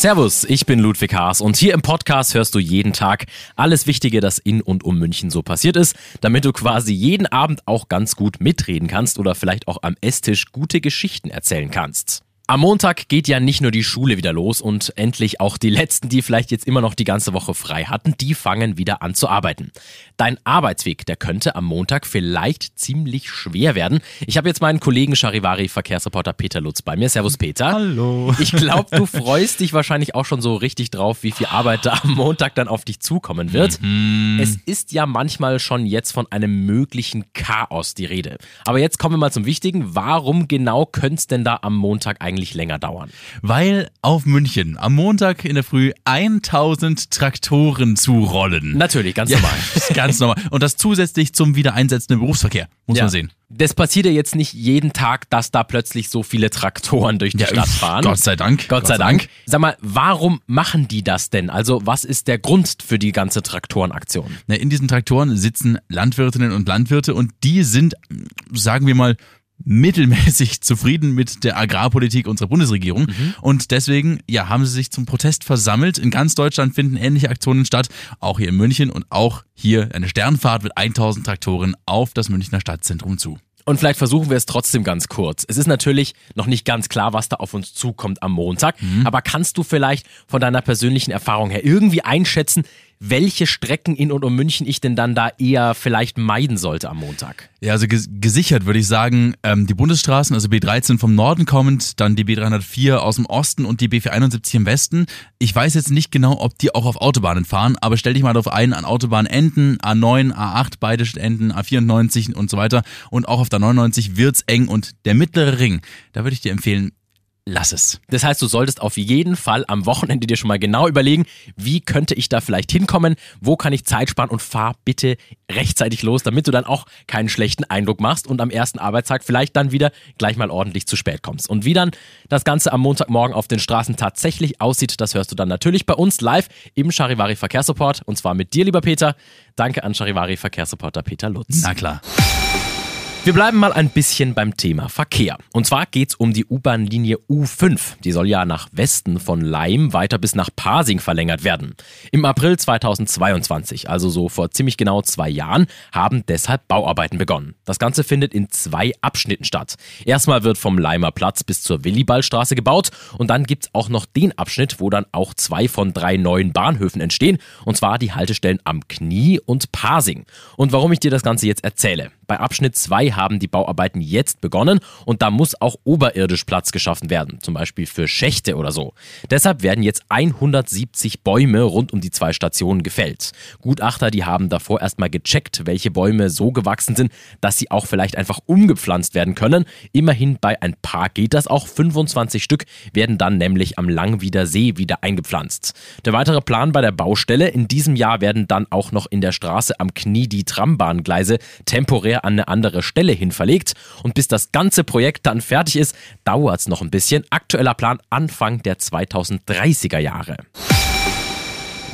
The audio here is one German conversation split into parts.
Servus, ich bin Ludwig Haas und hier im Podcast hörst du jeden Tag alles Wichtige, das in und um München so passiert ist, damit du quasi jeden Abend auch ganz gut mitreden kannst oder vielleicht auch am Esstisch gute Geschichten erzählen kannst. Am Montag geht ja nicht nur die Schule wieder los und endlich auch die letzten, die vielleicht jetzt immer noch die ganze Woche frei hatten, die fangen wieder an zu arbeiten. Dein Arbeitsweg, der könnte am Montag vielleicht ziemlich schwer werden. Ich habe jetzt meinen Kollegen Charivari Verkehrsreporter Peter Lutz bei mir. Servus Peter. Hallo. Ich glaube, du freust dich wahrscheinlich auch schon so richtig drauf, wie viel Arbeit da am Montag dann auf dich zukommen wird. Mhm. Es ist ja manchmal schon jetzt von einem möglichen Chaos die Rede. Aber jetzt kommen wir mal zum Wichtigen. Warum genau könnte es denn da am Montag eigentlich länger dauern? Weil auf München am Montag in der Früh 1000 Traktoren zurollen. Natürlich, ganz Ja, normal. ganz normal. Und das zusätzlich zum Wiedereinsetzen im Berufsverkehr. Muss Ja. man sehen. Das passiert ja jetzt nicht jeden Tag, dass da plötzlich so viele Traktoren durch die Ja, Stadt fahren. Gott sei Dank. Gott sei Dank. Sag mal, warum machen die das denn? Also, was ist der Grund für die ganze Traktorenaktion? Na, in diesen Traktoren sitzen Landwirtinnen und Landwirte und die sind, sagen wir mal, mittelmäßig zufrieden mit der Agrarpolitik unserer Bundesregierung. Und deswegen, ja, haben sie sich zum Protest versammelt. In ganz Deutschland finden ähnliche Aktionen statt, auch hier in München und auch hier eine Sternfahrt mit 1000 Traktoren auf das Münchner Stadtzentrum zu. Und vielleicht versuchen wir es trotzdem ganz kurz. Es ist natürlich noch nicht ganz klar, was da auf uns zukommt am Montag. Aber kannst du vielleicht von deiner persönlichen Erfahrung her irgendwie einschätzen, welche Strecken in und um München ich denn dann da eher vielleicht meiden sollte am Montag? Ja, also ges gesichert würde ich sagen, ähm, die Bundesstraßen, also B13 vom Norden kommend, dann die B304 aus dem Osten und die B471 im Westen. Ich weiß jetzt nicht genau, ob die auch auf Autobahnen fahren, aber stell dich mal darauf ein, an Autobahnenden, A9, A8, beide Enden, A94 und so weiter. Und auch auf der 99 wird's eng und der mittlere Ring, da würde ich dir empfehlen, lass es. Das heißt, du solltest auf jeden Fall am Wochenende dir schon mal genau überlegen, wie könnte ich da vielleicht hinkommen, wo kann ich Zeit sparen und fahr bitte rechtzeitig los, damit du dann auch keinen schlechten Eindruck machst und am ersten Arbeitstag vielleicht dann wieder gleich mal ordentlich zu spät kommst. Und wie dann das Ganze am Montagmorgen auf den Straßen tatsächlich aussieht, das hörst du dann natürlich bei uns live im Charivari Verkehrssupport und zwar mit dir, lieber Peter. Danke an Charivari Verkehrsreporter Peter Lutz. Na klar. Wir bleiben mal ein bisschen beim Thema Verkehr. Und zwar geht's um die U-Bahn-Linie U5. Die soll ja nach Westen von Leim weiter bis nach Pasing verlängert werden. Im April 2022, also so vor ziemlich genau zwei Jahren, haben deshalb Bauarbeiten begonnen. Das Ganze findet in zwei Abschnitten statt. Erstmal wird vom Leimer Platz bis zur Willibaldstraße gebaut und dann gibt's auch noch den Abschnitt, wo dann auch zwei von drei neuen Bahnhöfen entstehen. Und zwar die Haltestellen am Knie und Pasing. Und warum ich dir das Ganze jetzt erzähle. Bei Abschnitt 2 haben die Bauarbeiten jetzt begonnen und da muss auch oberirdisch Platz geschaffen werden, zum Beispiel für Schächte oder so. Deshalb werden jetzt 170 Bäume rund um die zwei Stationen gefällt. Gutachter, die haben davor erstmal gecheckt, welche Bäume so gewachsen sind, dass sie auch vielleicht einfach umgepflanzt werden können. Immerhin bei ein paar geht das auch. 25 Stück werden dann nämlich am Langwieder See wieder eingepflanzt. Der weitere Plan bei der Baustelle, in diesem Jahr werden dann auch noch in der Straße am Knie die Trambahngleise temporär an eine andere Stelle hin verlegt. Und bis das ganze Projekt dann fertig ist, dauert es noch ein bisschen. Aktueller Plan Anfang der 2030er Jahre.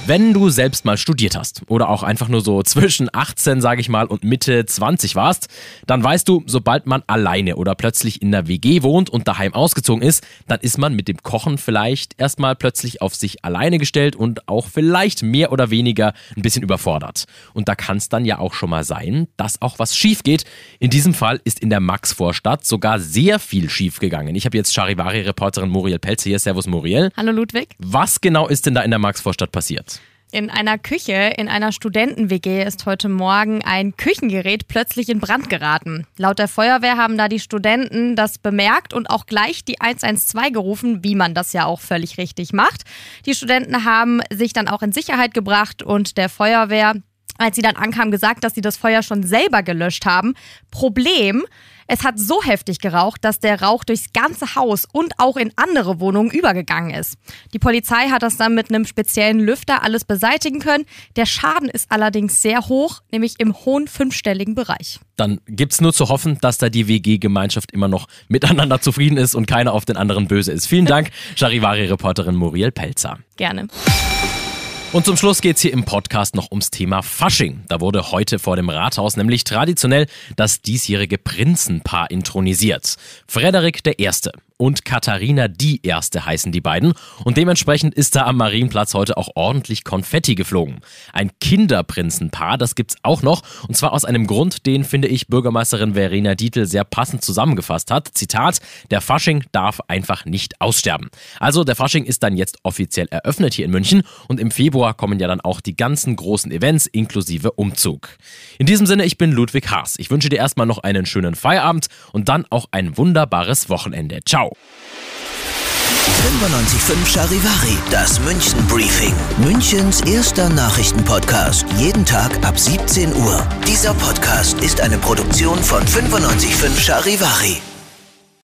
Wenn du selbst mal studiert hast oder auch einfach nur so zwischen 18, sage ich mal, und Mitte 20 warst, dann weißt du, sobald man alleine oder plötzlich in der WG wohnt und daheim ausgezogen ist, dann ist man mit dem Kochen vielleicht erstmal plötzlich auf sich alleine gestellt und auch vielleicht mehr oder weniger ein bisschen überfordert. Und da kann es dann ja auch schon mal sein, dass auch was schief geht. In diesem Fall ist in der Max-Vorstadt sogar sehr viel schief gegangen. Ich habe jetzt Charivari-Reporterin Muriel Pelz hier. Servus Muriel. Hallo Ludwig. Was genau ist denn da in der Max-Vorstadt passiert? In einer Küche in einer Studenten-WG ist heute Morgen ein Küchengerät plötzlich in Brand geraten. Laut der Feuerwehr haben da die Studenten das bemerkt und auch gleich die 112 gerufen, wie man das ja auch völlig richtig macht. Die Studenten haben sich dann auch in Sicherheit gebracht und der Feuerwehr als sie dann ankam, gesagt, dass sie das Feuer schon selber gelöscht haben. Problem, es hat so heftig geraucht, dass der Rauch durchs ganze Haus und auch in andere Wohnungen übergegangen ist. Die Polizei hat das dann mit einem speziellen Lüfter alles beseitigen können. Der Schaden ist allerdings sehr hoch, nämlich im hohen fünfstelligen Bereich. Dann gibt's nur zu hoffen, dass da die WG-Gemeinschaft immer noch miteinander zufrieden ist und keiner auf den anderen böse ist. Vielen Dank, Charivari-Reporterin Muriel Pelzer. Gerne. Und zum Schluss geht's hier im Podcast noch ums Thema Fasching. Da wurde heute vor dem Rathaus nämlich traditionell das diesjährige Prinzenpaar intronisiert. Frederik I und Katharina die Erste heißen die beiden. Und dementsprechend ist da am Marienplatz heute auch ordentlich Konfetti geflogen. Ein Kinderprinzenpaar, das gibt's auch noch. Und zwar aus einem Grund, den finde ich Bürgermeisterin Verena Dietl sehr passend zusammengefasst hat. Zitat, der Fasching darf einfach nicht aussterben. Also der Fasching ist dann jetzt offiziell eröffnet hier in München und im Februar kommen ja dann auch die ganzen großen Events inklusive Umzug. In diesem Sinne, ich bin Ludwig Haas. Ich wünsche dir erstmal noch einen schönen Feierabend und dann auch ein wunderbares Wochenende. Ciao. 95.5 Charivari, das München Briefing. Münchens erster Nachrichtenpodcast. Jeden Tag ab 17 Uhr. Dieser Podcast ist eine Produktion von 95.5 Charivari.